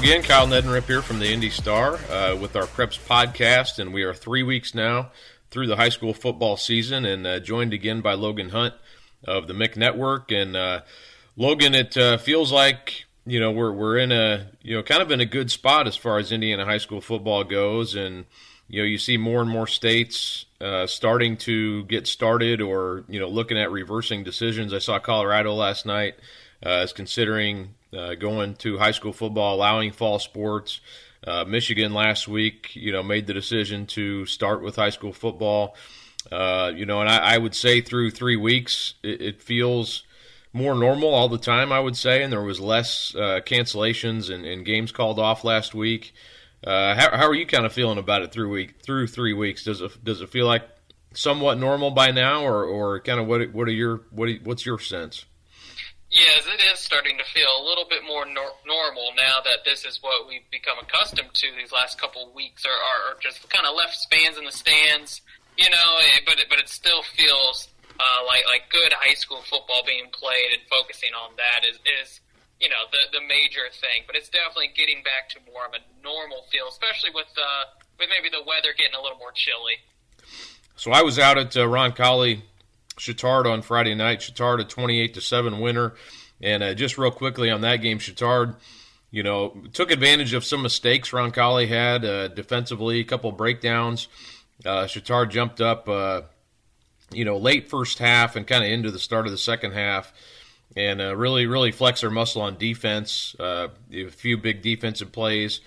Again, Kyle Neddenriep here from the Indy Star uh, with our Preps podcast, and we are three weeks now through the high school football season, and uh, joined again by Logan Hunt of the Mick Network. And uh, Logan, it uh, feels like you know we're we're in a you know kind of in a good spot as far as Indiana high school football goes, and you know you see more and more states uh, starting to get started, or you know looking at reversing decisions. I saw Colorado last night uh, is considering uh, going to high school football, allowing fall sports. Uh, Michigan last week, you know, made the decision to start with high school football. Uh, you know, and I, I, would say through three weeks, it, it, feels more normal all the time. I would say, and there was less uh, cancellations and, and, games called off last week. Uh, how, how, are you kind of feeling about it through week through three weeks? Does it does it feel like somewhat normal by now, or, or kind of what what are your what what's your sense? Yes, it is starting to feel a little bit more nor- normal now that this is what we've become accustomed to these last couple of weeks, or are, just kind of left fans in the stands, you know. Eh, but it, but it still feels uh, like like good high school football being played and focusing on that is is you know the the major thing. But it's definitely getting back to more of a normal feel, especially with uh, with maybe the weather getting a little more chilly. So I was out at uh, Roncalli Chatard on Friday night. Chatard a 28 to 7 winner. And uh, just real quickly on that game, Chatard, you know, took advantage of some mistakes Roncalli had uh, defensively, a couple breakdowns. Uh, Chatard jumped up, uh, you know, late first half and kind of into the start of the second half and uh, really, really flex their muscle on defense. Uh, a few big defensive plays.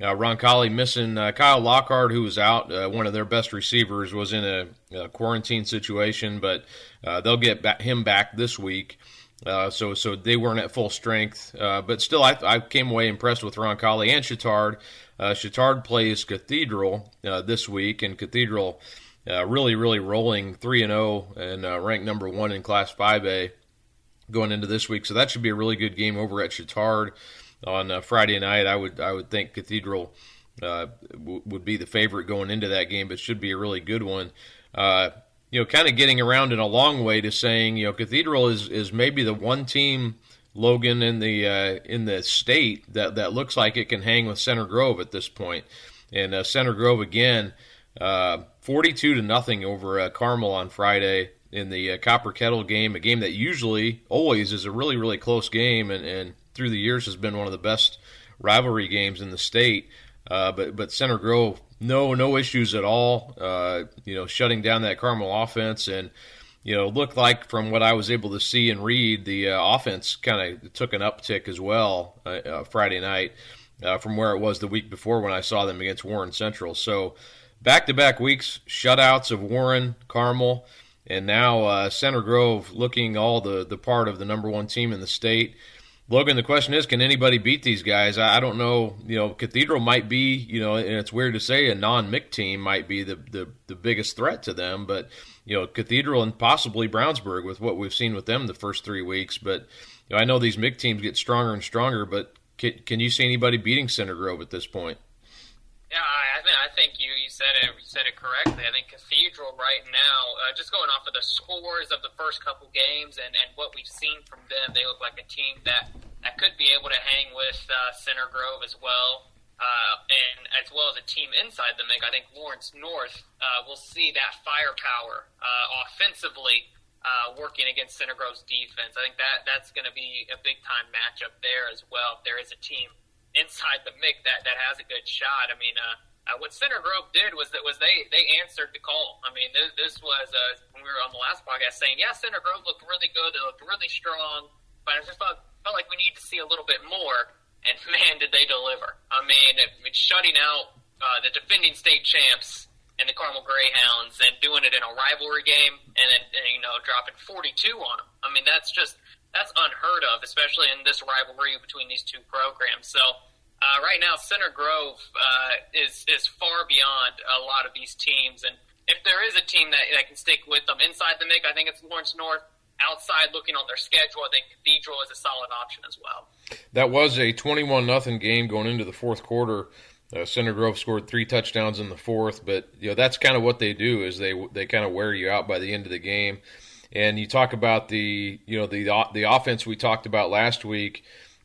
Uh, Roncalli missing uh, Kyle Lockhart, who was out. Uh, one of their best receivers was in a, a quarantine situation, but uh, they'll get him back this week. Uh, so, so they weren't at full strength, uh, but still, I, I came away impressed with Ron Roncalli and Chatard. Uh, Chatard plays Cathedral this week, and Cathedral really, really rolling three and zero oh and ranked number one in Class Five A going into this week. So that should be a really good game over at Chatard on uh, Friday night. I would I would think Cathedral uh, w- would be the favorite going into that game, but should be a really good one. Uh, you know, kind of getting around in a long way to saying, you know, Cathedral is is maybe the one team. Logan in the uh, in the state that, that looks like it can hang with Center Grove at this point, and uh, Center Grove again, uh, forty-two to nothing over Carmel on Friday in the Copper Kettle game, a game that usually always is a really really close game, and, and through the years has been one of the best rivalry games in the state. Uh, but but Center Grove, no no issues at all. Uh, you know, shutting down that Carmel offense and you know looked like from what I was able to see and read, the uh, offense kind of took an uptick as well uh, uh, Friday night uh, from where it was the week before when I saw them against Warren Central. So back to back weeks, shutouts of Warren, Carmel. And now Center Grove looking all the, the part of the number one team in the state. Logan, the question is, can anybody beat these guys? I, I don't know. You know, Cathedral might be, you know, and it's weird to say a non-Mick team might be the, the, the biggest threat to them, but you know, Cathedral and possibly Brownsburg with what we've seen with them the first three weeks. But you know, I know these Mick teams get stronger and stronger, but can, can you see anybody beating Center Grove at this point? Yeah, I, think I think you, you said it you said it correctly. I think Cathedral right now, uh, just going off of the scores of the first couple games and, and what we've seen from them, they look like a team that, that could be able to hang with uh, Center Grove as well, uh, and as well as a team inside the MIC. I think Lawrence North uh, will see that firepower uh, offensively. Uh, working against Center Grove's defense, I think that that's going to be a big time matchup there as well. If there is a team inside the MIC that that has a good shot. I mean, uh, uh, what Center Grove did was that was they they answered the call. I mean, this, this was uh, when we were on the last podcast saying, yeah, Center Grove looked really good. They looked really strong, but I just felt felt like we need to see a little bit more. And man, did they deliver! I mean, it, it shutting out uh, the defending state champs and the Carmel Greyhounds and doing it in a rivalry game and then you know dropping 42 on them. I mean, that's just that's unheard of, especially in this rivalry between these two programs. So uh, right now, Center Grove uh, is is far beyond a lot of these teams, and if there is a team that, that can stick with them inside the MIC, I think it's Lawrence North. Outside, looking on their schedule, I think Cathedral is a solid option as well. That was a twenty-one nothing game going into the fourth quarter. Uh, Center Grove scored three touchdowns in the fourth, but you know that's kind of what they do is they they kind of wear you out by the end of the game. And you talk about the you know the the offense we talked about last week.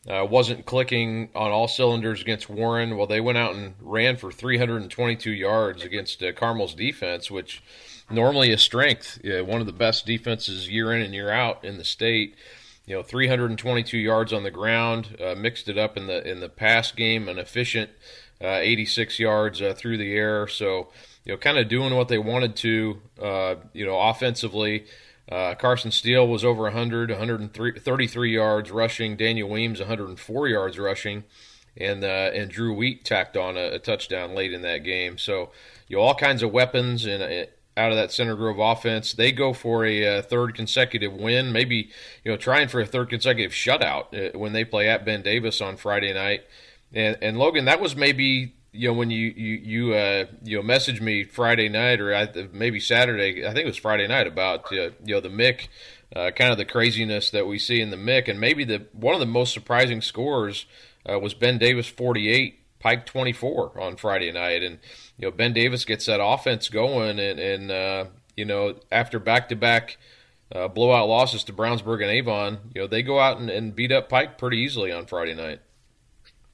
uh, wasn't clicking on all cylinders against Warren. Well, they went out and ran for 322 yards against uh, Carmel's defense, which normally a strength. one of the best defenses year in and year out in the state. You know, 322 yards on the ground, uh, mixed it up in the in the pass game, an efficient uh, 86 yards uh, through the air. So, you know, kind of doing what they wanted to, uh, you know, offensively. Uh, Carson Steele was over 100, 133 yards rushing. Daniel Weems 104 yards rushing, and uh, and Drew Wheat tacked on a, a, touchdown late in that game. So you know all kinds of weapons and uh, out of that Center Grove offense. They go for a, uh, third consecutive win, maybe you know trying for a third consecutive shutout uh, when they play at Ben Davis on Friday night. And and Logan, that was maybe you know when you you you uh, you know messaged me Friday night or maybe Saturday, I think it was Friday night about uh, you know the Mick, uh, kind of the craziness that we see in the Mick, and maybe the one of the most surprising scores uh, was Ben Davis forty eight, Pike twenty four on Friday night, and you know Ben Davis gets that offense going, and and uh, you know after back to back. blowout losses to Brownsburg and Avon, you know they go out and, and beat up Pike pretty easily on Friday night.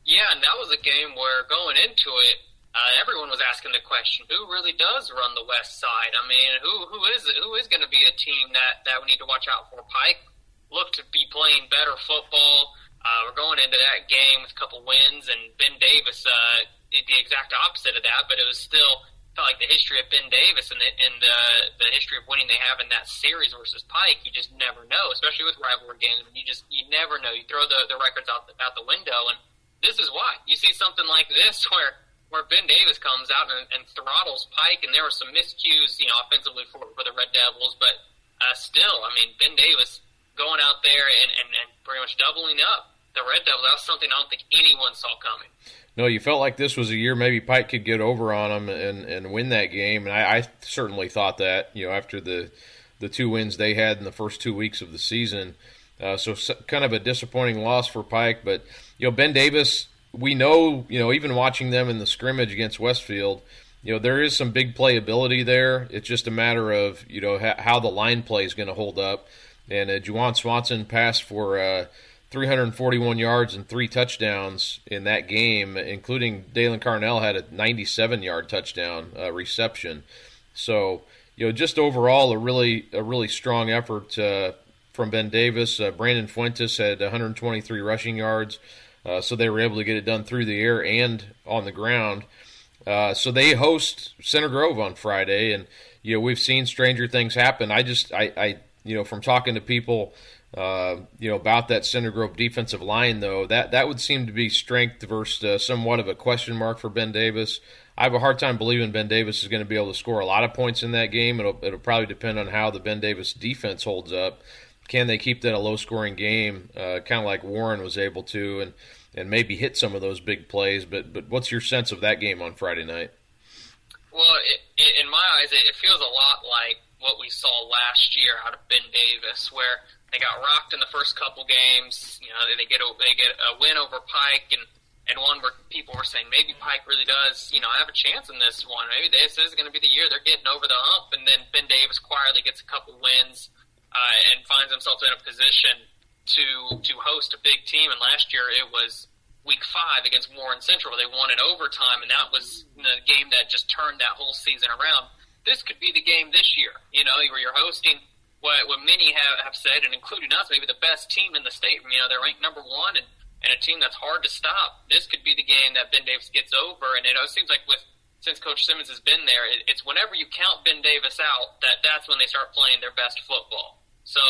Yeah, and that was a game where going into it, uh, everyone was asking the question: Who really does run the West Side? I mean, who who is? Who is going to be a team that that we need to watch out for? Pike looked to be playing better football. Uh, we're going into that game with a couple wins, and Ben Davis uh, the exact opposite of that, but it was still felt like the history of Ben Davis and the, and the, the history of winning they have in that series versus Pike. You just never know, especially with rivalry games. You just you never know. You throw the, the records out the, out the window, and this is why you see something like this where where Ben Davis comes out and, and throttles Pike, and there were some miscues, you know, offensively for, for the Red Devils, but uh, still, I mean, Ben Davis going out there and, and, and pretty much doubling up the Red Devils. That was something I don't think anyone saw coming. No, you felt like this was a year maybe Pike could get over on them and, and win that game, and I, I certainly thought that. You know, after the the two wins they had in the first two weeks of the season, uh, so kind of a disappointing loss for Pike, but you know, Ben Davis, we know, you know, even watching them in the scrimmage against Westfield, you know, there is some big playability there. It's just a matter of, you know, how the line play is going to hold up. And uh, Juwan Swanson passed for uh, 341 yards and three touchdowns in that game, including Dalen Carnell had a 97 yard touchdown uh, reception. So, you know, just overall a really a really strong effort uh, from Ben Davis. Uh, Brandon Fuentes had 123 rushing yards. Uh, so they were able to get it done through the air and on the ground. Uh, so they host Center Grove on Friday, and you know we've seen stranger things happen. I just I, I you know from talking to people. Uh, you know about that Center Grove defensive line, though that that would seem to be strength versus uh, somewhat of a question mark for Ben Davis. I have a hard time believing Ben Davis is going to be able to score a lot of points in that game. It'll it'll probably depend on how the Ben Davis defense holds up can they keep that a low scoring game, uh, kind of like Warren was able to, and and maybe hit some of those big plays? But but what's your sense of that game on Friday night? Well, it, it, in my eyes, it, it feels a lot like what we saw last year out of Ben Davis, where they got rocked in the first couple games. You know, they get a, they get a win over Pike and and one where people were saying maybe Pike really does, you know, have a chance in this one. Maybe this is going to be the year they're getting over the hump. And then Ben Davis quietly gets a couple wins uh, and finds himself in a position to to host a big team. And last year it was week five against Warren Central. They won in overtime, and that was the game that just turned that whole season around. This could be the game this year, you know, where you're hosting what, what many have, have said, and including us, maybe the best team in the state. You know, they're ranked number one, and, and a team that's hard to stop. This could be the game that Ben Davis gets over, and it, it seems like with since Coach Simmons has been there, it, it's whenever you count Ben Davis out that that's when they start playing their best football. So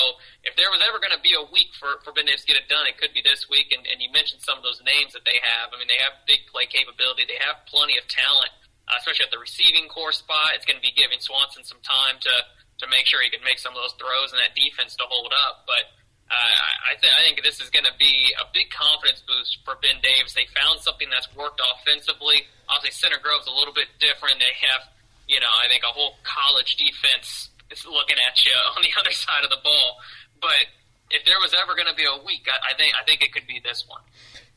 if there was ever going to be a week for, for Ben Davis to get it done, it could be this week. And, and you mentioned some of those names that they have. I mean, they have big play capability. They have plenty of talent, uh, especially at the receiving core spot. It's going to be giving Swanson some time to, to make sure he can make some of those throws and that defense to hold up. But uh, I, th- I think this is going to be a big confidence boost for Ben Davis. They found something that's worked offensively. Obviously, Center Grove's a little bit different. They have, you know, I think a whole college defense is looking at you on the other side of the ball. But if there was ever going to be a week, I, I think I think it could be this one.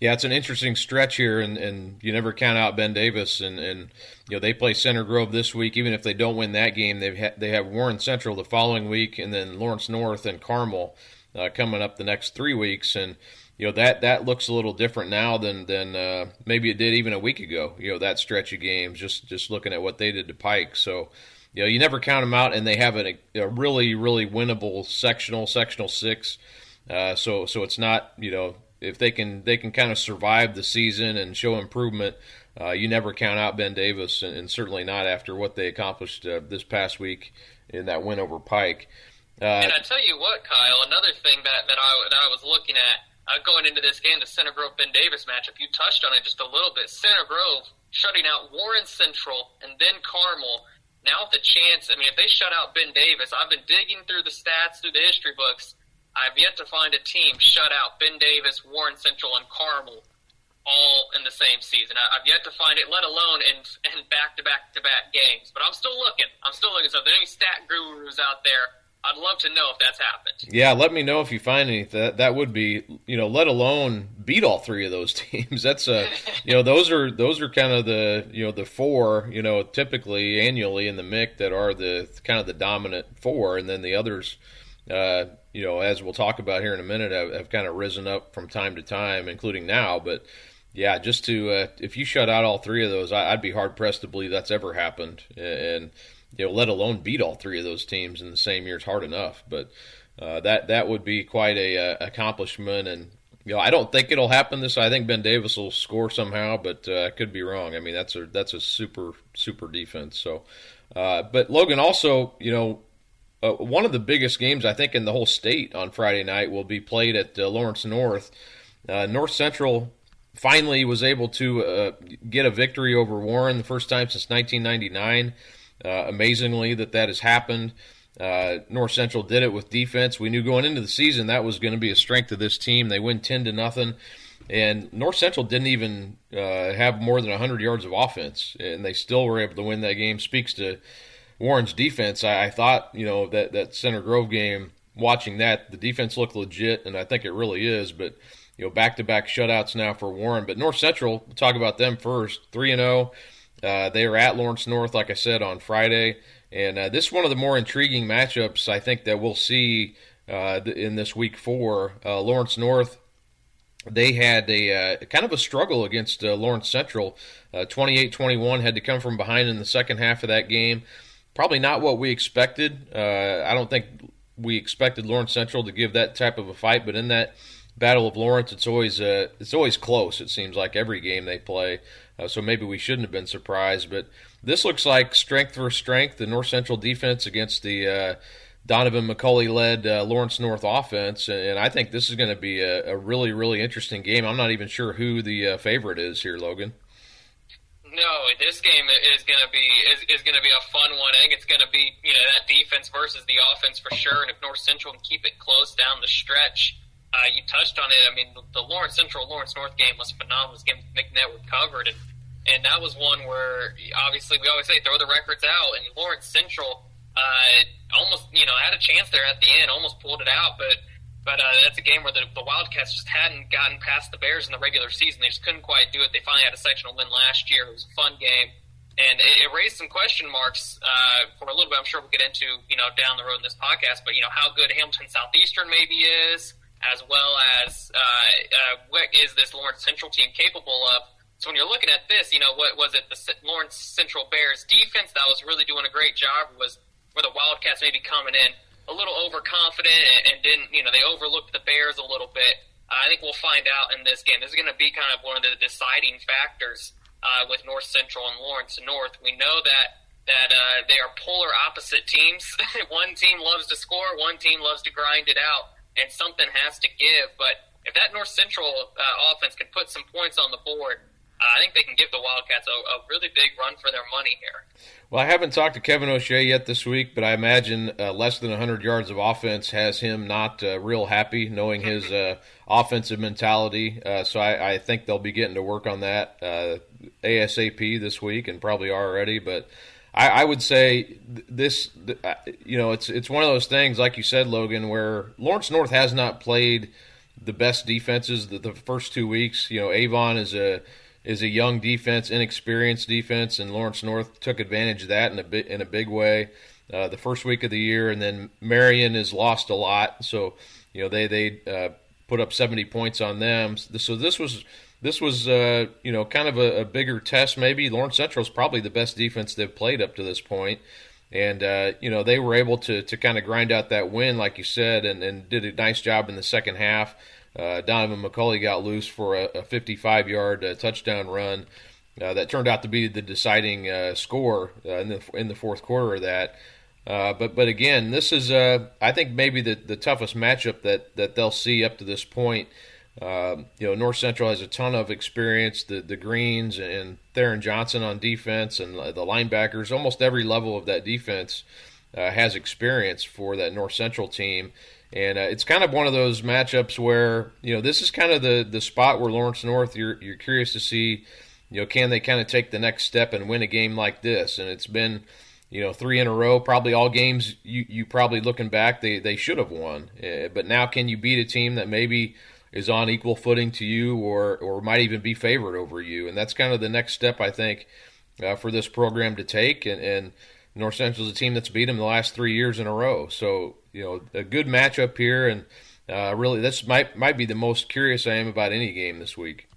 Yeah, it's an interesting stretch here, and, and you never count out Ben Davis, and, and you know they play Center Grove this week. Even if they don't win that game, they ha- they have Warren Central the following week, and then Lawrence North and Carmel uh, coming up the next three weeks. And you know that that looks a little different now than than uh, maybe it did even a week ago. You know that stretch of games, just just looking at what they did to Pike. So you know you never count them out, and they have a, a really really winnable sectional sectional six. Uh, so so it's not you know if they can they can kind of survive the season and show improvement. Uh, you never count out Ben Davis, and, and certainly not after what they accomplished uh, this past week in that win over Pike. Uh, and I tell you what, Kyle, another thing that that I that I was looking at uh, going into this game, the Center Grove Ben Davis matchup. You touched on it just a little bit. Center Grove shutting out Warren Central and then Carmel. Now with the chance, I mean, if they shut out Ben Davis, I've been digging through the stats, through the history books. I've yet to find a team shut out Ben Davis, Warren Central, and Carmel all in the same season. I, have yet to find it, let alone in in back to back to back games. But I'm still looking. I'm still looking. So if there any stat gurus out there I'd love to know if that's happened. Yeah, let me know if you find any. That that would be, you know, let alone beat all three of those teams. That's a, you know, those are those are kind of the, you know, the four, you know, typically annually in the MIC that are the kind of the dominant four, and then the others, uh, you know, as we'll talk about here in a minute, have, have kind of risen up from time to time, including now. But yeah, just to uh, if you shut out all three of those, I, I'd be hard pressed to believe that's ever happened, and you know, let alone beat all three of those teams in the same year is hard enough. But uh, that that would be quite a uh, accomplishment, and you know, I don't think it'll happen this. I think Ben Davis will score somehow, but uh, I could be wrong. I mean, that's a that's a super super defense. So, uh, but Logan also, you know. Uh, one of the biggest games I think in the whole state on Friday night will be played at uh, Lawrence North. North Central finally was able to get a victory over Warren the first time since 1999. Uh, amazingly, that that has happened. Uh, North Central did it with defense. We knew going into the season that was going to be a strength of this team. They win ten to nothing, and North Central didn't even uh, have more than hundred yards of offense, and they still were able to win that game. Speaks to Warren's defense. I, I thought you know that that Center Grove game. Watching that, the defense looked legit, and I think it really is. But you know, back to back shutouts now for Warren. But North Central, we'll talk about them first. Three and zero. Oh. Uh, they are at Lawrence North, like I said, on Friday. And uh, this is one of the more intriguing matchups I think that we'll see uh, in this week four. Uh, Lawrence North, they had a uh, kind of a struggle against uh, Lawrence Central. 28 21 had to come from behind in the second half of that game. Probably not what we expected. I don't think we expected Lawrence Central to give that type of a fight, but in that Battle of Lawrence, it's always it's always close. It seems like every game they play. Uh, so maybe we shouldn't have been surprised. But this looks like strength for strength. The North Central defense against the uh, Donaven McCulley led uh, Lawrence North offense. And I think this is going to be a, a, really, really interesting game. I'm not even sure who the uh, favorite is here, Logan. No, this game is going to be is, is going to be a fun one. I think it's going to be you know that defense versus the offense for sure. And if North Central can keep it close down the stretch, uh, you touched on it. I mean, the, Lawrence Central Lawrence North game was phenomenal. This game Mick Network covered, and and that was one where obviously we always say throw the records out, and Lawrence Central uh, almost you know had a chance there at the end, almost pulled it out, but. But uh, that's a game where the, the Wildcats just hadn't gotten past the Bears in the regular season. They just couldn't quite do it. They finally had a sectional win last year. It was a fun game and it, it raised some question marks uh, for a little bit. I'm sure we'll get into you know down the road in this podcast, but you know how good Hamilton Southeastern maybe is, as well as uh, uh, what is this Lawrence Central team capable of. So when you're looking at this, you know what was it? The Lawrence Central Bears defense that was really doing a great job was where the Wildcats maybe coming in a little overconfident and, and didn't, you know, they overlooked the Bears a little bit. I think we'll find out in this game. This is going to be kind of one of the deciding factors uh, with North Central and Lawrence North. We know that that uh, they are polar opposite teams. one team loves to score, one team loves to grind it out and something has to give. But if that North Central uh, offense can put some points on the board, I think they can give the Wildcats a, a, really big run for their money here. Well, I haven't talked to Kevin O'Shea yet this week, but I imagine uh, less than 100 yards of offense has him not uh, real happy, knowing his uh, offensive mentality. Uh, so I, I, think they'll be getting to work on that ASAP this week, and probably already. But I, I would say this, uh, you know, it's it's one of those things, like you said, Logan, where Lawrence North has not played the best defenses the, the first two weeks. You know, Avon is a is a young defense, inexperienced defense, and Lawrence North took advantage of that in a bit in a big way. Uh, the first week of the year, and then Marion has lost a lot, so you know they they uh, put up 70 points on them. So this was this was uh, you know kind of a, a, bigger test. Maybe Lawrence Central is probably the best defense they've played up to this point, and uh, you know they were able to to kind of grind out that win, like you said, and, and did a nice job in the second half. Uh, Donaven McCulley got loose for a, a 55 yard uh, touchdown run. Uh, that turned out to be the deciding uh, score in the in the fourth quarter of that. Uh, but but again, this is uh, I think maybe the, the toughest matchup that, that they'll see up to this point. Uh, you know, North Central has a ton of experience. The the Greens and Theron Johnson on defense and the linebackers, almost every level of that defense uh, has experience for that North Central team. And uh, it's kind of one of those matchups where you know this is kind of the, the spot where Lawrence North you're you're curious to see, you know, can they kind of take the next step and win a game like this? And it's been you know, three in a row, probably all games you, you probably looking back, they, they should have won. Uh, but now can you beat a team that maybe is on equal footing to you or, or might even be favored over you? And that's kind of the next step, I think, uh, for this program to take. And, and North Central is a team that's beat them the last three years in a row. So, you know, a good matchup here. And uh, really, this might, might be the most curious I am about any game this week.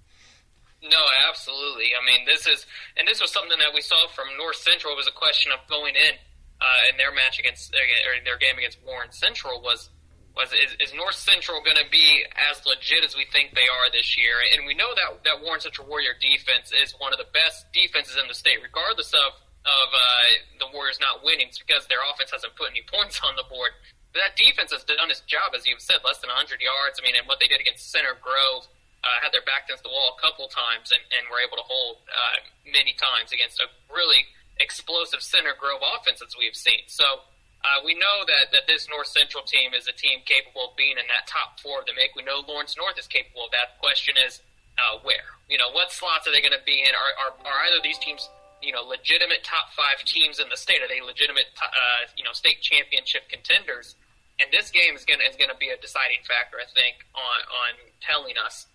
No, absolutely. I mean, this is, and this was something that we saw from North Central. It was a question of going in uh, in their match against, or their game against Warren Central was, was is, is North Central going to be as legit as we think they are this year? And we know that that Warren Central Warrior defense is one of the best defenses in the state, regardless of of uh, the Warriors not winning. It's because their offense hasn't put any points on the board. That defense has done its job, as you've said, less than 100 yards. I mean, and what they did against Center Grove uh, had their back against the wall a couple times and, and were able to hold uh, many times against a really explosive Center Grove offense as we've seen. So uh, we know that, that this North Central team is a team capable of being in that top four of the MIC. We know Lawrence North is capable of that. The question is uh, where? You know, what slots are they going to be in? Are, are, are either of these teams you know, legitimate top five teams in the state? Are they legitimate, uh, you know, state championship contenders? And this game is going is going to be a deciding factor, I think, on on telling us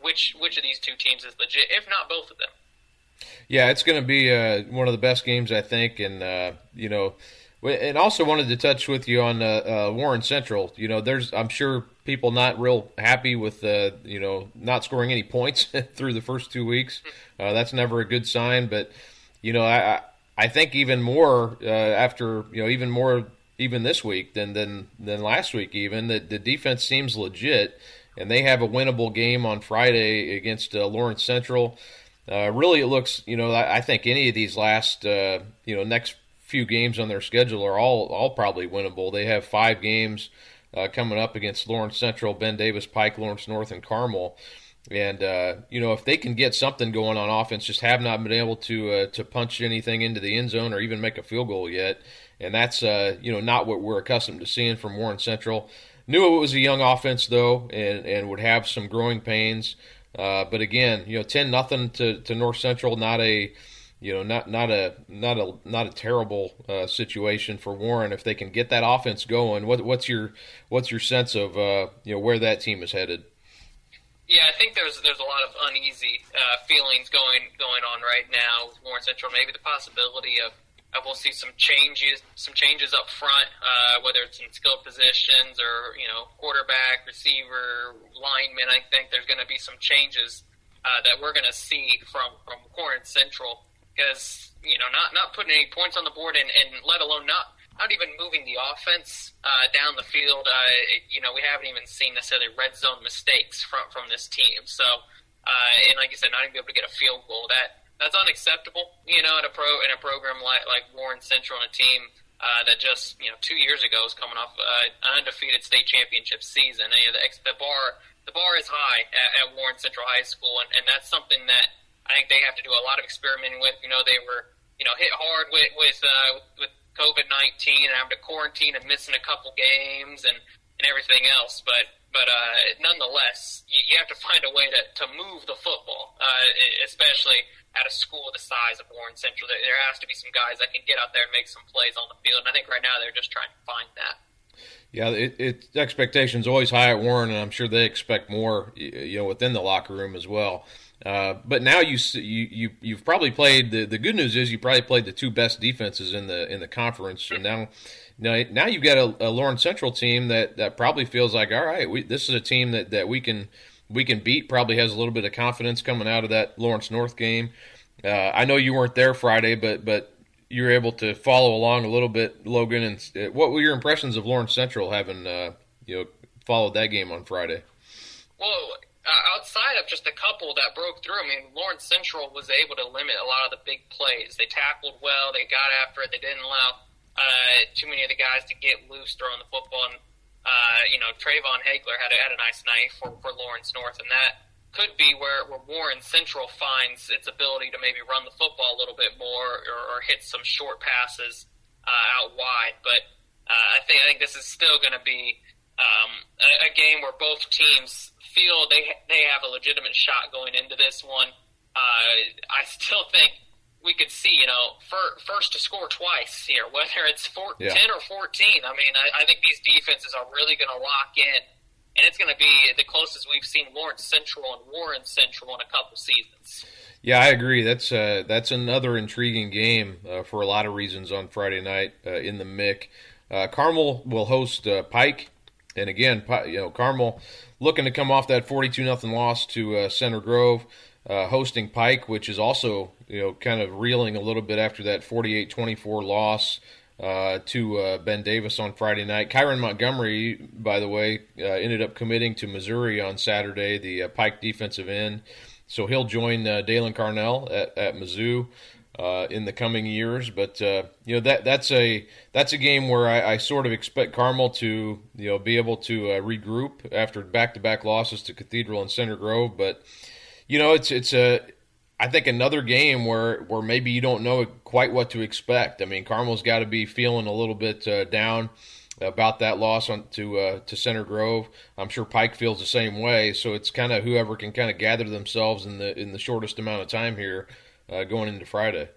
which which of these two teams is legit, if not both of them. Yeah, it's going to be uh, one of the best games, I think, and uh, you know, and also wanted to touch with you on uh, uh Warren Central. You know, there's I'm sure people not real happy with uh, you know not scoring any points through the first two weeks. Uh, that's never a good sign, but you know, I I think even more after you know even more even this week than than than last week even that the defense seems legit and they have a winnable game on Friday against uh, Lawrence Central. Uh, really, it looks, you know, I, I think any of these last, uh, you know, next few games on their schedule are all all probably winnable. They have five games uh, coming up against Lawrence Central, Ben Davis, Pike, Lawrence North, and Carmel. And uh, you know, if they can get something going on offense, just have not been able to uh, to punch anything into the end zone or even make a field goal yet. And that's uh, you know not what we're accustomed to seeing from Warren Central. Knew it was a young offense though, and, and would have some growing pains. Uh, but again, you know, ten nothing to, to North Central, not a you know, not not a not a not a terrible uh, situation for Warren if they can get that offense going. What, what's your what's your sense of uh, you know where that team is headed? Yeah, I think there's there's a lot of uneasy uh, feelings going going on right now with Warren Central. Maybe the possibility of uh, we'll see some changes, some changes up front, uh, whether it's in skill positions or you know quarterback, receiver, lineman. I think there's going to be some changes uh, that we're going to see from from Warren Central because you know not not putting any points on the board and, and let alone not not even moving the offense uh, down the field. Uh, you know we haven't even seen necessarily red zone mistakes from from this team. So uh, and like I said, not even be able to get a field goal that that's unacceptable. You know, in a pro in a program like like Warren Central and a team uh, that just you know two years ago was coming off uh, an undefeated state championship season. And, you know, the, the bar the bar is high at, at Warren Central High School, and, and that's something that I think they have to do a lot of experimenting with. You know, they were you know hit hard with with uh, with COVID nineteen and having to quarantine and missing a couple games and and everything else, but but uh, nonetheless, you, you have to find a way to, to move the football, uh, especially at a school the size of Warren Central. There, there has to be some guys that can get out there and make some plays on the field. And I think right now they're just trying to find that. Yeah, it, it expectations always high at Warren, and I'm sure they expect more, you know, within the locker room as well. Uh, but now you you you you've probably played the the good news is you probably played the two best defenses in the in the conference, and now now now you've got a, a Lawrence Central team that that probably feels like all right, we, this is a team that that we can we can beat. Probably has a little bit of confidence coming out of that Lawrence North game. Uh, I know you weren't there Friday, but but you were able to follow along a little bit, Logan. And uh, what were your impressions of Lawrence Central having uh, you know followed that game on Friday? Well, uh, outside of just a couple that broke through, I mean, Lawrence Central was able to limit a lot of the big plays. They tackled well, they got after it, they didn't allow uh, too many of the guys to get loose throwing the football. And, uh, you know, Trayvon Hagler had a, had a nice night for, for Lawrence North, and that could be where, where Warren Central finds its ability to maybe run the football a little bit more or, or hit some short passes uh, out wide. But uh, I think I think this is still going to be um, a, a game where both teams feel they they have a legitimate shot going into this one. Uh, I still think we could see, you know, for, first to score twice here, whether it's four, yeah. 10 or 14. I mean, I, I think these defenses are really going to lock in, and it's going to be the closest we've seen Lawrence Central and Warren Central in a couple seasons. Yeah, I agree. That's uh, that's another intriguing game uh, for a lot of reasons on Friday night uh, in the MIC. Uh, Carmel will host uh, Pike, and again, you know, Carmel looking to come off that forty-two nothing loss to uh, Center Grove uh, hosting Pike, which is also you know kind of reeling a little bit after that 48-24 loss uh, to uh, Ben Davis on Friday night. Kyron Montgomery, by the way, uh, ended up committing to Missouri on Saturday, the uh, Pike defensive end. So he'll join Dalen Carnell at, at Mizzou. Uh, in the coming years. But uh, you know that that's a that's a game where I, I, sort of expect Carmel to you know be able to uh, regroup after back to back losses to Cathedral and Center Grove. But you know, it's it's a I think another game where where maybe you don't know quite what to expect. I mean, Carmel's got to be feeling a little bit uh, down about that loss on to uh, to Center Grove. I'm sure Pike feels the same way. So it's kind of whoever can kind of gather themselves in the in the shortest amount of time here uh, going into Friday.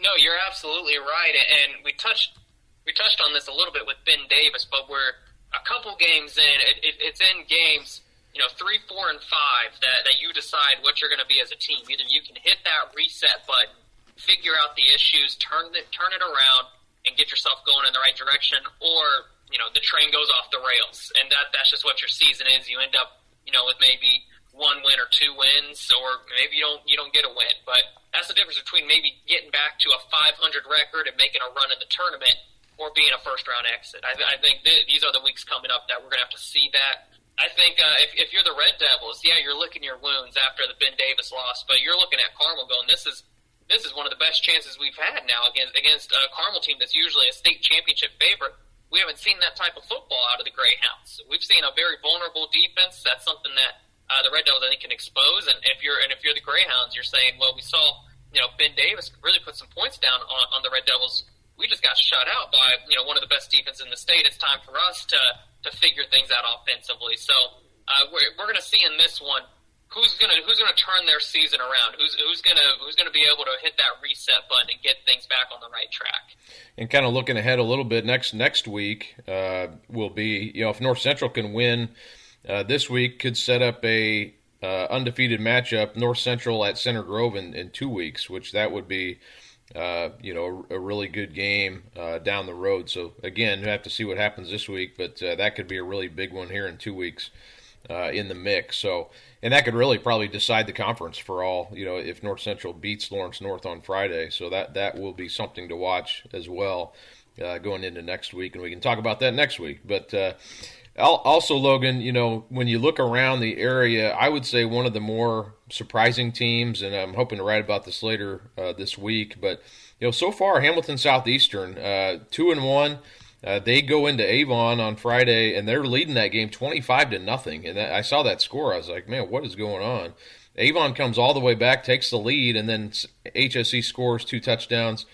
No, you're absolutely right, and we touched we touched on this a little bit with Ben Davis, but we're a couple games in. It, it, it's in games you know, three, four, and five that, that you decide what you're going to be as a team. Either you can hit that reset button, figure out the issues, turn it, turn it around, and get yourself going in the right direction, or you know the train goes off the rails, and that that's just what your season is. You end up, you know, with maybe one win or two wins, or maybe you don't you don't get a win. But that's the difference between maybe getting back to a 500 record and making a run in the tournament, or being a first round exit. I, I think th- these are the weeks coming up that we're to have to see that I think uh, if, if you're the Red Devils, yeah, you're licking your wounds after the Ben Davis loss, but you're looking at Carmel going, this is this is one of the best chances we've had now against against a Carmel team that's usually a state championship favorite. We haven't seen that type of football out of the Greyhounds. We've seen a very vulnerable defense. That's something that uh, the Red Devils I think can expose. And if you're and if you're the Greyhounds, you're saying, well, we saw you know Ben Davis really put some points down on, on the Red Devils. We just got shut out by you know one of the best defenses in the state. It's time for us to to figure things out offensively. So uh, we're, we're going to see in this one who's going to who's to turn their season around. Who's who's going to who's to be able to hit that reset button and get things back on the right track. And kind of looking ahead a little bit next next week uh, will be you know if North Central can win uh, this week could set up a uh, undefeated matchup North Central at Center Grove in, in two weeks, which that would be uh, you know, a, a, really good game uh, down the road. So again, you have to see what happens this week, but uh, that could be a really big one here in two weeks uh, in the mix. So, and that could really probably decide the conference for all. You know, if North Central beats Lawrence North on Friday, so that that will be something to watch as well going into next week, and we can talk about that next week. But also, Logan, you know, when you look around the area, I would say one of the more surprising teams, and I'm hoping to write about this later uh, this week. But you know, so far Hamilton Southeastern, uh, two and one. Uh, they go into Avon on Friday, and they're leading that game 25 to nothing. And I saw that score. I was like, man, what is going on? Avon comes all the way back, takes the lead, and then HSE scores two touchdowns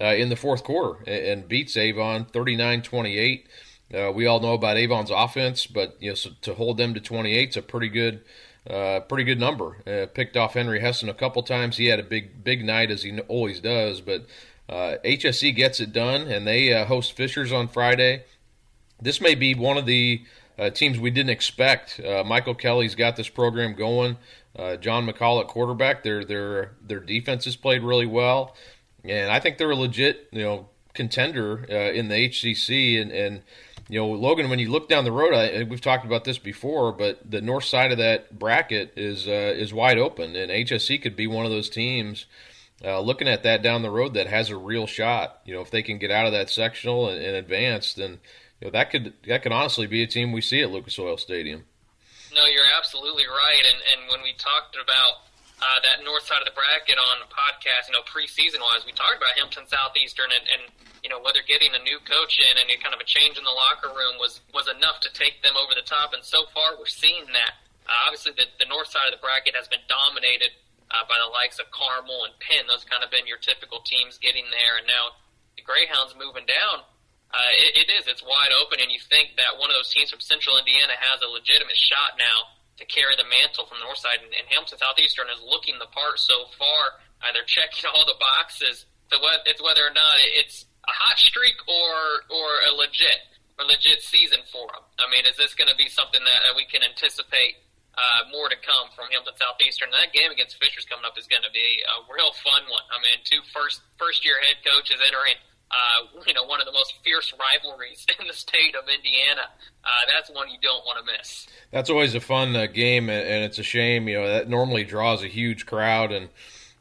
uh, in the fourth quarter and beats Avon 39 28. Uh, we all know about Avon's offense, but you know, so to hold them to 28 is a pretty good, uh, pretty good number. Uh, picked off Henry Hessen a couple times. He had a big, big night as he always does. But HSE uh, gets it done, and they uh, host Fishers on Friday. This may be one of the teams we didn't expect. Michael Kelly's got this program going. John McCall at quarterback. Their their their defense has played really well, and I think they're a legit you know contender in the HCC. And, and you know Logan, when you look down the road, I, we've talked about this before, but the north side of that bracket is uh, is wide open, and HSE could be one of those teams. Uh, looking at that down the road, that has a real shot. You know, if they can get out of that sectional and, and advance, then you know that could that could honestly be a team we see at Lucas Oil Stadium. No, you're absolutely right. And and when we talked about uh, that north side of the bracket on the podcast, you know, preseason wise, we talked about Hamilton Southeastern and, and you know whether getting a new coach in and kind of a change in the locker room was was enough to take them over the top. And so far, we're seeing that. Uh, obviously, the, the north side of the bracket has been dominated uh, by the likes of Carmel and Penn. Those kind of been your typical teams getting there, and now the Greyhounds moving down uh, it, it is. It's wide open, and you think that one of those teams from Central Indiana has a legitimate shot now to carry the mantle from the north side, and, and Hamilton Southeastern is looking the part so far. Uh, they're checking all the boxes. So it's whether or not it's a hot streak or or a legit a legit season for them. I mean, is this going to be something that we can anticipate uh, more to come from Hamilton Southeastern? That game against Fishers coming up is going to be a real fun one. I mean, two first first year head coaches entering uh, you know, one of the most fierce rivalries in the state of Indiana. Uh, that's one you don't want to miss. That's always a fun uh, game, and it's a shame. You know, that normally draws a huge crowd, and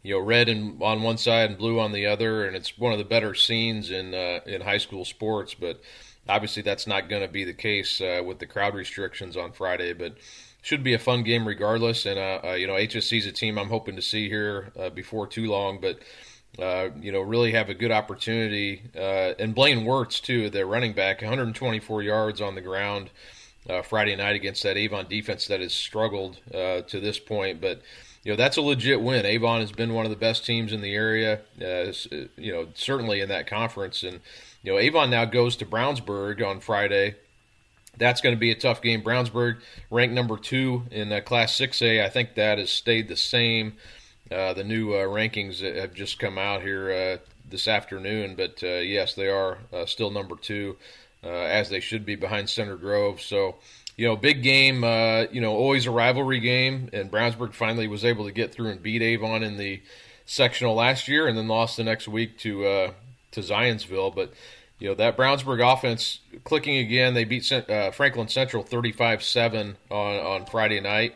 you know, red and on one side and blue on the other, and it's one of the better scenes in uh, in high school sports. But obviously, that's not going to be the case uh, with the crowd restrictions on Friday. But should be a fun game regardless. And uh, uh, you know, HSE is a team I'm hoping to see here uh, before too long, but uh, you know, really have a good opportunity. Uh, and Blaine Wirtz, too, their running back, 124 yards on the ground uh, Friday night against that Avon defense that has struggled uh, to this point. But, you know, that's a legit win. Avon has been one of the best teams in the area, uh, you know, certainly in that conference. And, you know, Avon now goes to Brownsburg on Friday. That's going to be a tough game. Brownsburg ranked number two in Class 6A. I think that has stayed the same. Uh, the new uh, rankings have just come out here uh, this afternoon, but uh, yes, they are uh, still number two, as they should be behind Center Grove. So, you know, big game. you know, always a rivalry game, and Brownsburg finally was able to get through and beat Avon in the sectional last year, and then lost the next week to to Zionsville. But you know that Brownsburg offense clicking again. They beat Franklin Central 35-7 on on Friday night.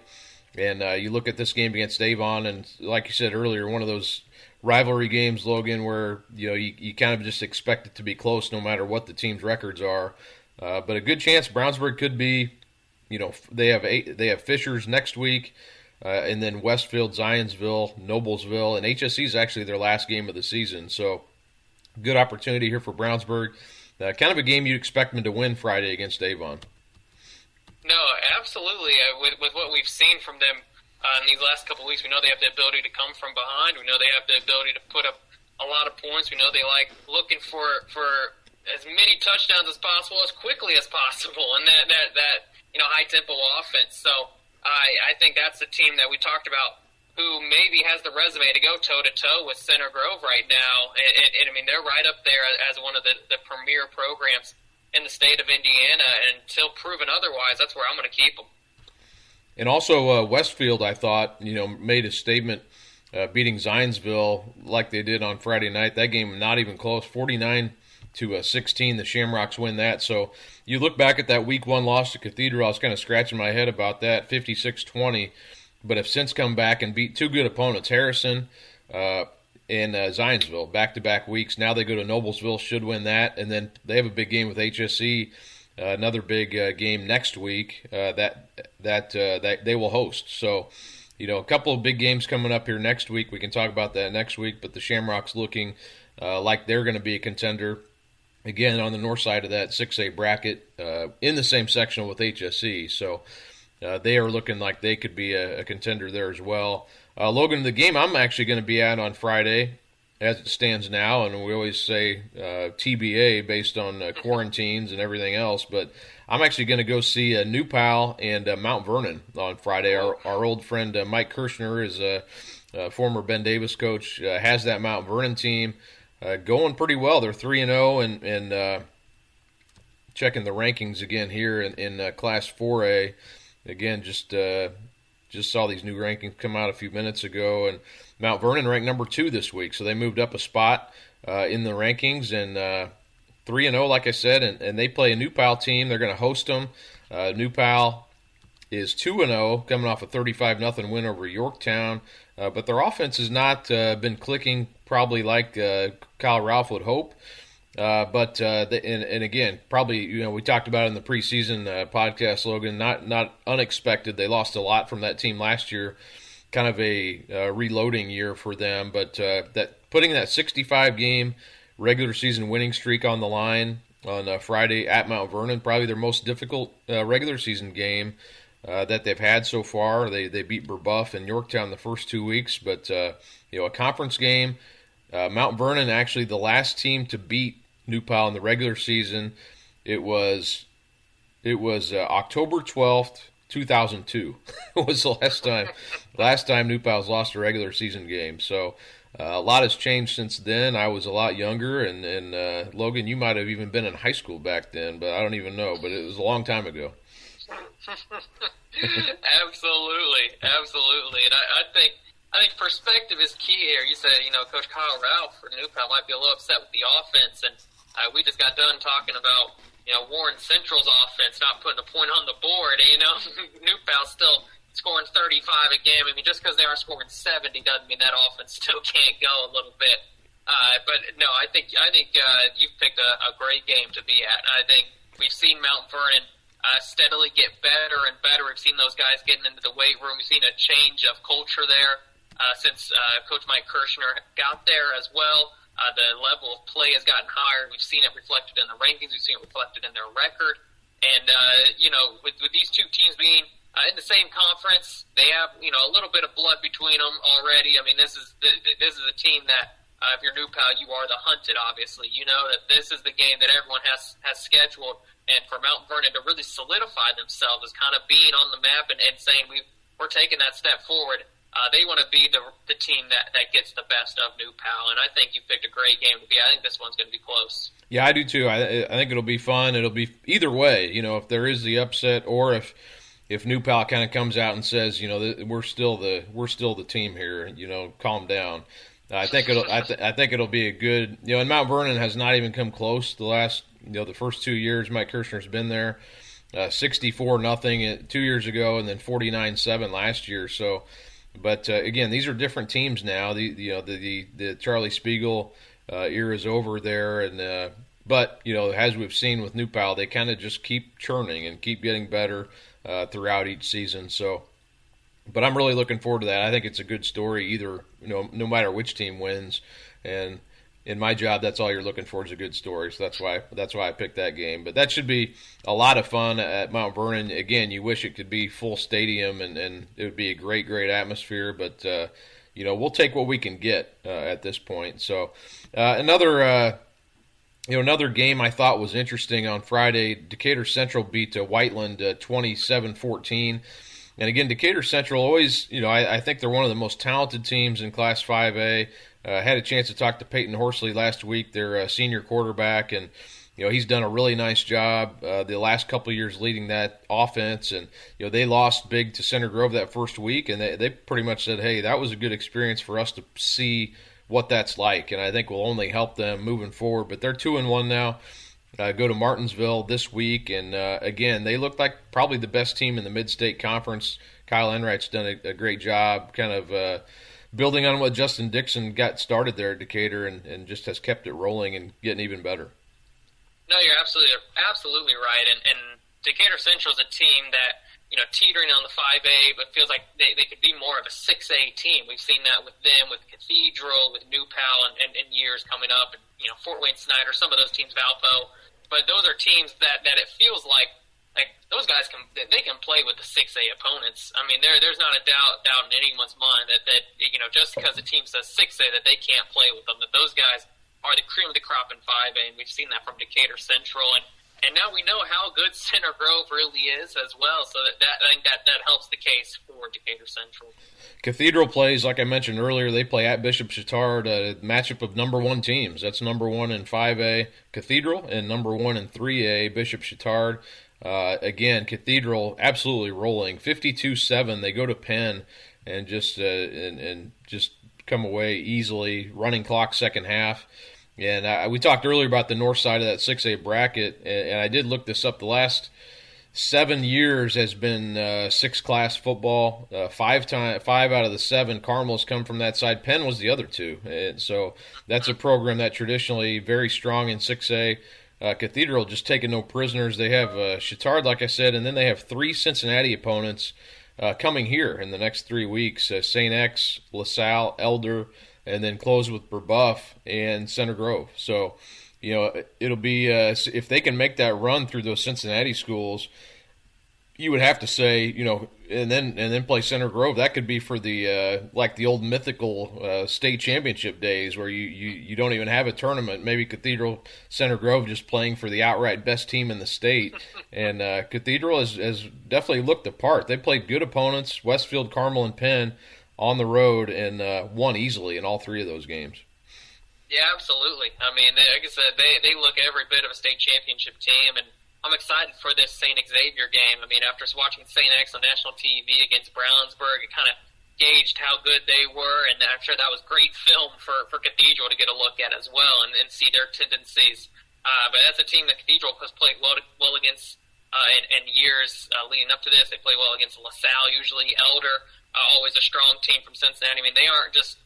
And uh, you look at this game against Avon, and like you said earlier, one of those rivalry games, Logan, where you know you, you kind of just expect it to be close no matter what the team's records are. Uh, but a good chance Brownsburg could be, you know, they have eight, they have Fishers next week, uh, and then Westfield, Zionsville, Noblesville, and HSE is actually their last game of the season. So good opportunity here for Brownsburg. Uh, kind of a game you'd expect them to win Friday against Avon. No, absolutely. Uh, with with what we've seen from them uh, in these last couple of weeks, we know they have the ability to come from behind. We know they have the ability to put up a lot of points. We know they like looking for for as many touchdowns as possible as quickly as possible, and that that that you know high tempo offense. So I I think that's the team that we talked about who maybe has the resume to go toe to toe with Center Grove right now. And, and, and I mean, they're right up there as one of the, the premier programs in the state of Indiana, and until proven otherwise, that's where I'm going to keep them. And also uh, Westfield, I thought, you know, made a statement uh, beating Zionsville like they did on Friday night. That game not even close, 49 to uh, 16. The Shamrocks win that. So you look back at that week one loss to Cathedral, I was kind of scratching my head about that, 56-20. But have since come back and beat two good opponents, Harrison uh, in uh, Zionsville back to back weeks. Now they go to Noblesville, should win that, and then they have a big game with HSE. Uh, another big uh, game next week uh, that that uh, that they will host. So, you know, a couple of big games coming up here next week. We can talk about that next week. But the Shamrocks looking uh, like they're going to be a contender again on the north side of that 6A bracket in the same section with HSE. So they are looking like they could be a, a contender there as well. Uh, Logan, the game I'm actually going to be at on Friday, as it stands now, and we always say uh, TBA based on uh, quarantines and everything else, but I'm actually going to go see uh, New Pal and uh, Mount Vernon on Friday. Our, our old friend uh, Mike Kirschner is a, a, former Ben Davis coach, uh, has that Mount Vernon team going pretty well. They're three and zero, oh and and checking the rankings again here in, in Class 4A. Again, just just saw these new rankings come out a few minutes ago, and Mount Vernon ranked number two this week, so they moved up a spot uh, in the rankings and uh, three and zero, oh, like I said, and, and they play a New Pal team. They're going to host them. Uh, New Pal is two and zero, oh, coming off a thirty five nothing win over Yorktown, uh, but their offense has not uh, been clicking probably like uh, Kyle Ralph would hope. Uh, but uh, the, and, and, again, probably you know we talked about it in the preseason uh, podcast, Logan. Not not unexpected. They lost a lot from that team last year, kind of a uh, reloading year for them. But uh, that putting that 65 game regular season winning streak on the line on uh, Friday at Mount Vernon, probably their most difficult regular season game that they've had so far. They they beat Brebeuf and Yorktown the first two weeks, but you know a conference game. Mount Vernon actually the last team to beat New Pal in the regular season. It was it was uh, October twelfth, two thousand two. was the last time last time New Pal's lost a regular season game. So uh, a lot has changed since then. I was a lot younger, and and uh, Logan, you might have even been in high school back then, but I don't even know. But it was a long time ago. absolutely, absolutely, and I, I think I think perspective is key here. You said, you know, Coach Kyle Ralph for New Pal might be a little upset with the offense, and uh, we just got done talking about you know Warren Central's offense not putting a point on the board. And, you know, New still scoring 35 a game. I mean, just because they are scoring 70 doesn't mean that offense still can't go a little bit. Uh, but no, I think I think uh, you've picked a, a great game to be at. I think we've seen Mount Vernon uh, steadily get better and better. We've seen those guys getting into the weight room. We've seen a change of culture there uh, since uh, Coach Mike Kirschner got there as well. Uh, the level of play has gotten higher. We've seen it reflected in the rankings. We've seen it reflected in their record. And uh, you know, with, with these two teams being uh, in the same conference, they have you know a little bit of blood between them already. I mean, this is the, this is a team that uh, if you're New Pal, you are the hunted. Obviously, you know that this is the game that everyone has has scheduled. And for Mount Vernon to really solidify themselves as kind of being on the map and, and saying we we're taking that step forward uh, they want to be the the team that, that gets the best of New Pal, and I think you picked a great game to be. I think this one's going to be close. Yeah, I do too. I, I think it'll be fun. It'll be either way. You know, if there is the upset, or if if New Pal kind of comes out and says, you know, we're still the we're still the team here. You know, calm down. I think it'll. I, th- I think it'll be a good. You know, and Mount Vernon has not even come close the last. You know, the first two years Mike Kirschner's been there. Uh, 64 nothing two years ago, and then 49 seven last year. So but uh, again, these are different teams now. The you know the the, the Charlie Spegal uh, era is over there, and uh, but you know as we've seen with New Pal, they kind of just keep churning and keep getting better uh, throughout each season. So, but I'm really looking forward to that. I think it's a good story, either you know no matter which team wins, and in my job, that's all you're looking for is a good story. So that's why that's why I picked that game. But that should be a lot of fun at Mount Vernon. Again, you wish it could be full stadium and, and it would be a great, great atmosphere. But uh, you know, we'll take what we can get uh, at this point. So uh, another. Uh, you know, another game I thought was interesting on Friday. Decatur Central beat uh, Whiteland 27-14. Uh, and again, Decatur Central always, you know, I, I, think they're one of the most talented teams in Class 5A. Uh, had a chance to talk to Peyton Horsley last week, their uh, senior quarterback, and you know he's done a really nice job uh, the last couple years leading that offense. And you know they lost big to Center Grove that first week, and they they pretty much said, "Hey, that was a good experience for us to see what that's like," and I think will only help them moving forward. But they're two and one now. Uh, go to Martinsville this week, and uh, again, they look like probably the best team in the Mid-State Conference. Kyle Enright's done a, a great job, kind of uh, building on what Justin Dixon got started there at Decatur and, and just has kept it rolling and getting even better. No, you're absolutely absolutely right. And, and Decatur Central is a team that you know teetering on the five A, but feels like they, they could be more of a six A team. We've seen that with them, with Cathedral, with New Pal, and, and, and years coming up. And, you know, Fort Wayne Snider, some of those teams, Valpo. But those are teams that that it feels like like those guys can they can play with the six A opponents. I mean, there there's not a doubt doubt in anyone's mind that that you know just because the team says six A that they can't play with them. That those guys are the cream of the crop in five A, and we've seen that from Decatur Central and. And now we know how good Center Grove really is as well. So that, that I think that, that helps the case for Decatur Central. Cathedral plays, like I mentioned earlier, they play at Bishop Chatard, a matchup of number one teams. That's number one in 5A Cathedral and number one in 3A Bishop Chatard. Uh, again, Cathedral absolutely rolling, 52-7. They go to Penn and just uh, and, and just come away easily, running clock second half. And I, we talked earlier about the north side of that 6A bracket, and, I did look this up. The last seven years has been uh, six class football. Uh, five time, five out of the seven Carmels come from that side. Penn was the other two, and so that's a program that traditionally very strong in 6A. Uh, Cathedral just taking no prisoners. They have uh, Chatard, like I said, and then they have three Cincinnati opponents uh, coming here in the next three weeks: uh, Saint X, LaSalle, Elder, and then close with Brebeuf and Center Grove. So, you know, it'll be uh, if they can make that run through those Cincinnati schools you would have to say, you know, and then and then play Center Grove. That could be for the uh, like the old mythical uh, state championship days where you, you you don't even have a tournament. Maybe Cathedral Center Grove just playing for the outright best team in the state. and uh, Cathedral has, has definitely looked the part. They played good opponents, Westfield, Carmel, and Penn on the road, and uh, won easily in all three of those games. Yeah, absolutely. I mean, like I said, they they look every bit of a state championship team, and I'm excited for this St. Xavier game. I mean, after watching St. X on national TV against Brownsburg, it kind of gauged how good they were, and I'm sure that was great film for, for Cathedral to get a look at as well and, and see their tendencies. Uh, but that's a team that Cathedral has played well, well against uh, in, in years uh, leading up to this. They play well against LaSalle, usually Elder, always a strong team from Cincinnati. I mean, they aren't just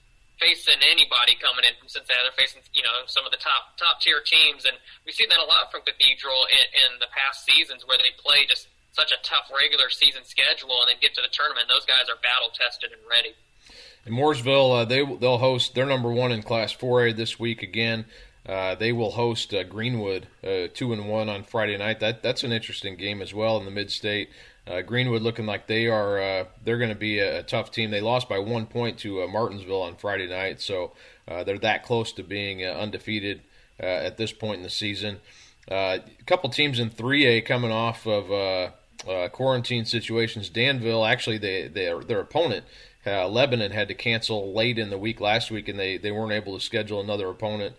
facing anybody coming in from Cincinnati. They're facing, you know, some of the top top tier teams, and we've seen that a lot from Cathedral in, in the past seasons where they play just such a tough regular season schedule and then get to the tournament. Those guys are battle tested and ready. In Mooresville, uh, they they'll host. They're number one in Class 4A this week again. Uh, they will host uh, Greenwood uh, two and one on Friday night. That that's an interesting game as well in the mid state. Uh, Greenwood looking like they are uh, they're going to be a, a, tough team. They lost by one point to uh, Martinsville on Friday night, so uh, they're that close to being uh, undefeated uh, at this point in the season. a couple teams in 3A coming off of quarantine situations. Danville actually they, they their opponent Lebanon had to cancel late in the week last week, and they, they weren't able to schedule another opponent.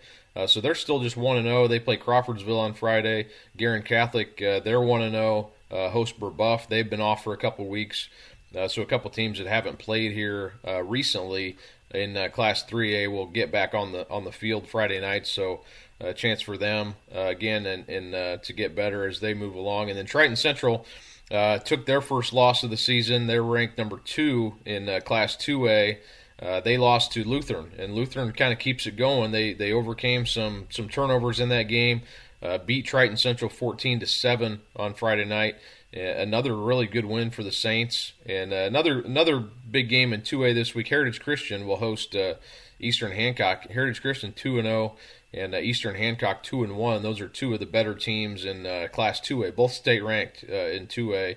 so they're still just one and zero. Oh. They play Crawfordsville on Friday. Guerin Catholic they're one and zero. Uh, host Brebeuf. They've been off for a couple weeks, uh, so a couple teams that haven't played here uh, recently in uh, Class 3A will get back on the on the field Friday night. So a chance for them uh, again and, and uh, to get better as they move along. And then Triton Central. took their first loss of the season. They're ranked number two in Class 2A. Uh, they lost to Lutheran, and Lutheran kind of keeps it going. They they overcame some some turnovers in that game, uh, beat Triton Central 14 to seven on Friday night. Uh, another really good win for the Saints, and uh, another another big game in 2A this week. Heritage Christian will host uh, Eastern Hancock. Heritage Christian 2 and 0, and Eastern Hancock 2 and 1. Those are two of the better teams in Class 2A, both state ranked in 2A.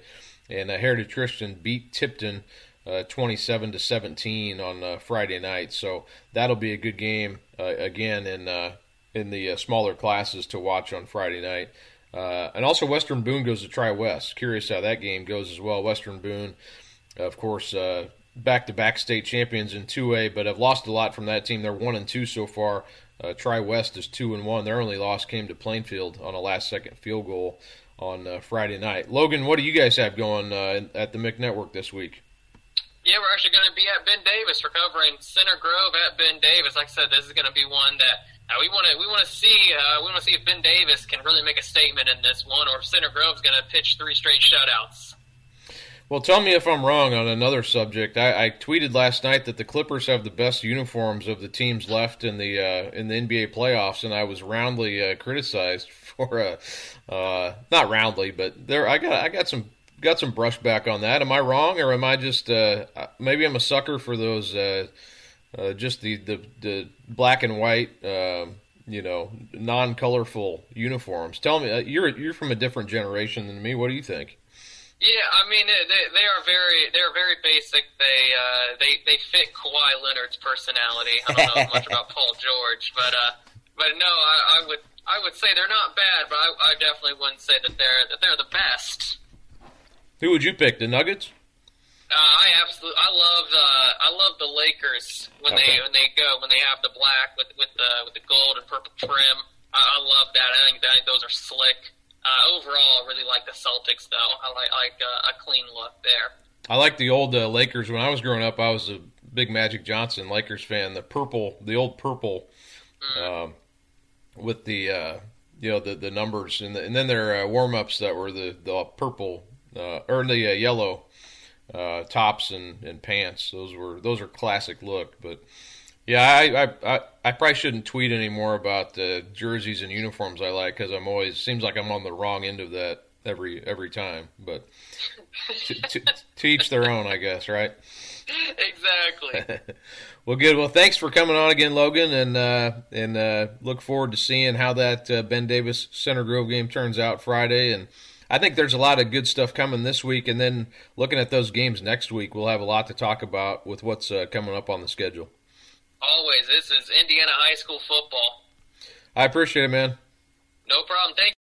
And Heritage Christian beat Tipton. Uh, 27 to 17 on uh, Friday night. So that'll be a good game uh, again in in the uh, smaller classes to watch on Friday night. Uh, and also, Western Boone goes to Tri West. Curious how that game goes as well. Western Boone, of course, back to back state champions in 2A, but have lost a lot from that team. They're 1 and 2 so far. Uh, Tri West is 2 and 1. Their only loss came to Plainfield on a last second field goal on uh, Friday night. Logan, what do you guys have going uh, at the MIC Network this week? Yeah, we're actually going to be at Ben Davis. We're covering Center Grove at Ben Davis. Like I said, this is going to be one that uh, we want to we want to see uh, we want to see if Ben Davis can really make a statement in this one, or if Center Grove's going to pitch three straight shutouts. Well, tell me if I'm wrong on another subject. I, I, tweeted last night that the Clippers have the best uniforms of the teams left in the uh, in the NBA playoffs, and I was roundly uh, criticized for uh, uh, not roundly, but there I got I got some got some brushback on that. Am I wrong, or am I just maybe I'm a sucker for those? Uh, just the, the, the black and white, uh, you know, non-colorful uniforms. Tell me, uh, you're you're from a different generation than me. What do you think? Yeah, I mean they, they are very they're very basic. They uh, they they fit Kawhi Leonard's personality. I don't know much about Paul George, but uh, but no, I, I would I would say they're not bad, but I, I definitely wouldn't say that they're that they're the best. Who would you pick? The Nuggets? Uh, I absolutely, I love, uh, I love the Lakers when okay. they when they go when they have the black with with the with the gold and purple trim. I, I love that. I think that those are slick. Uh, overall, I really like the Celtics, though. I like, like uh, a clean look there. I like the old uh, Lakers. When I was growing up, I was a big Magic Johnson Lakers fan. The purple, the old purple, mm. um, with the uh, you know the the numbers, and, the, and then their uh, warm ups that were the the purple uh, or the uh, yellow uh, tops and, and pants. Those were those are classic look. But yeah, I I, I, I probably shouldn't tweet anymore about the jerseys and uniforms I like because I'm always seems like I'm on the wrong end of that every every time. But to, to, to each their own, I guess, right? Exactly. well, good. Well, thanks for coming on again, Logan, and uh, and uh, look forward to seeing how that uh, Ben Davis Center Grove game turns out Friday. And I think there's a lot of good stuff coming this week, and then looking at those games next week, we'll have a lot to talk about with what's uh, coming up on the schedule. Always, this is Indiana high school football. I appreciate it, man. No problem. Thank.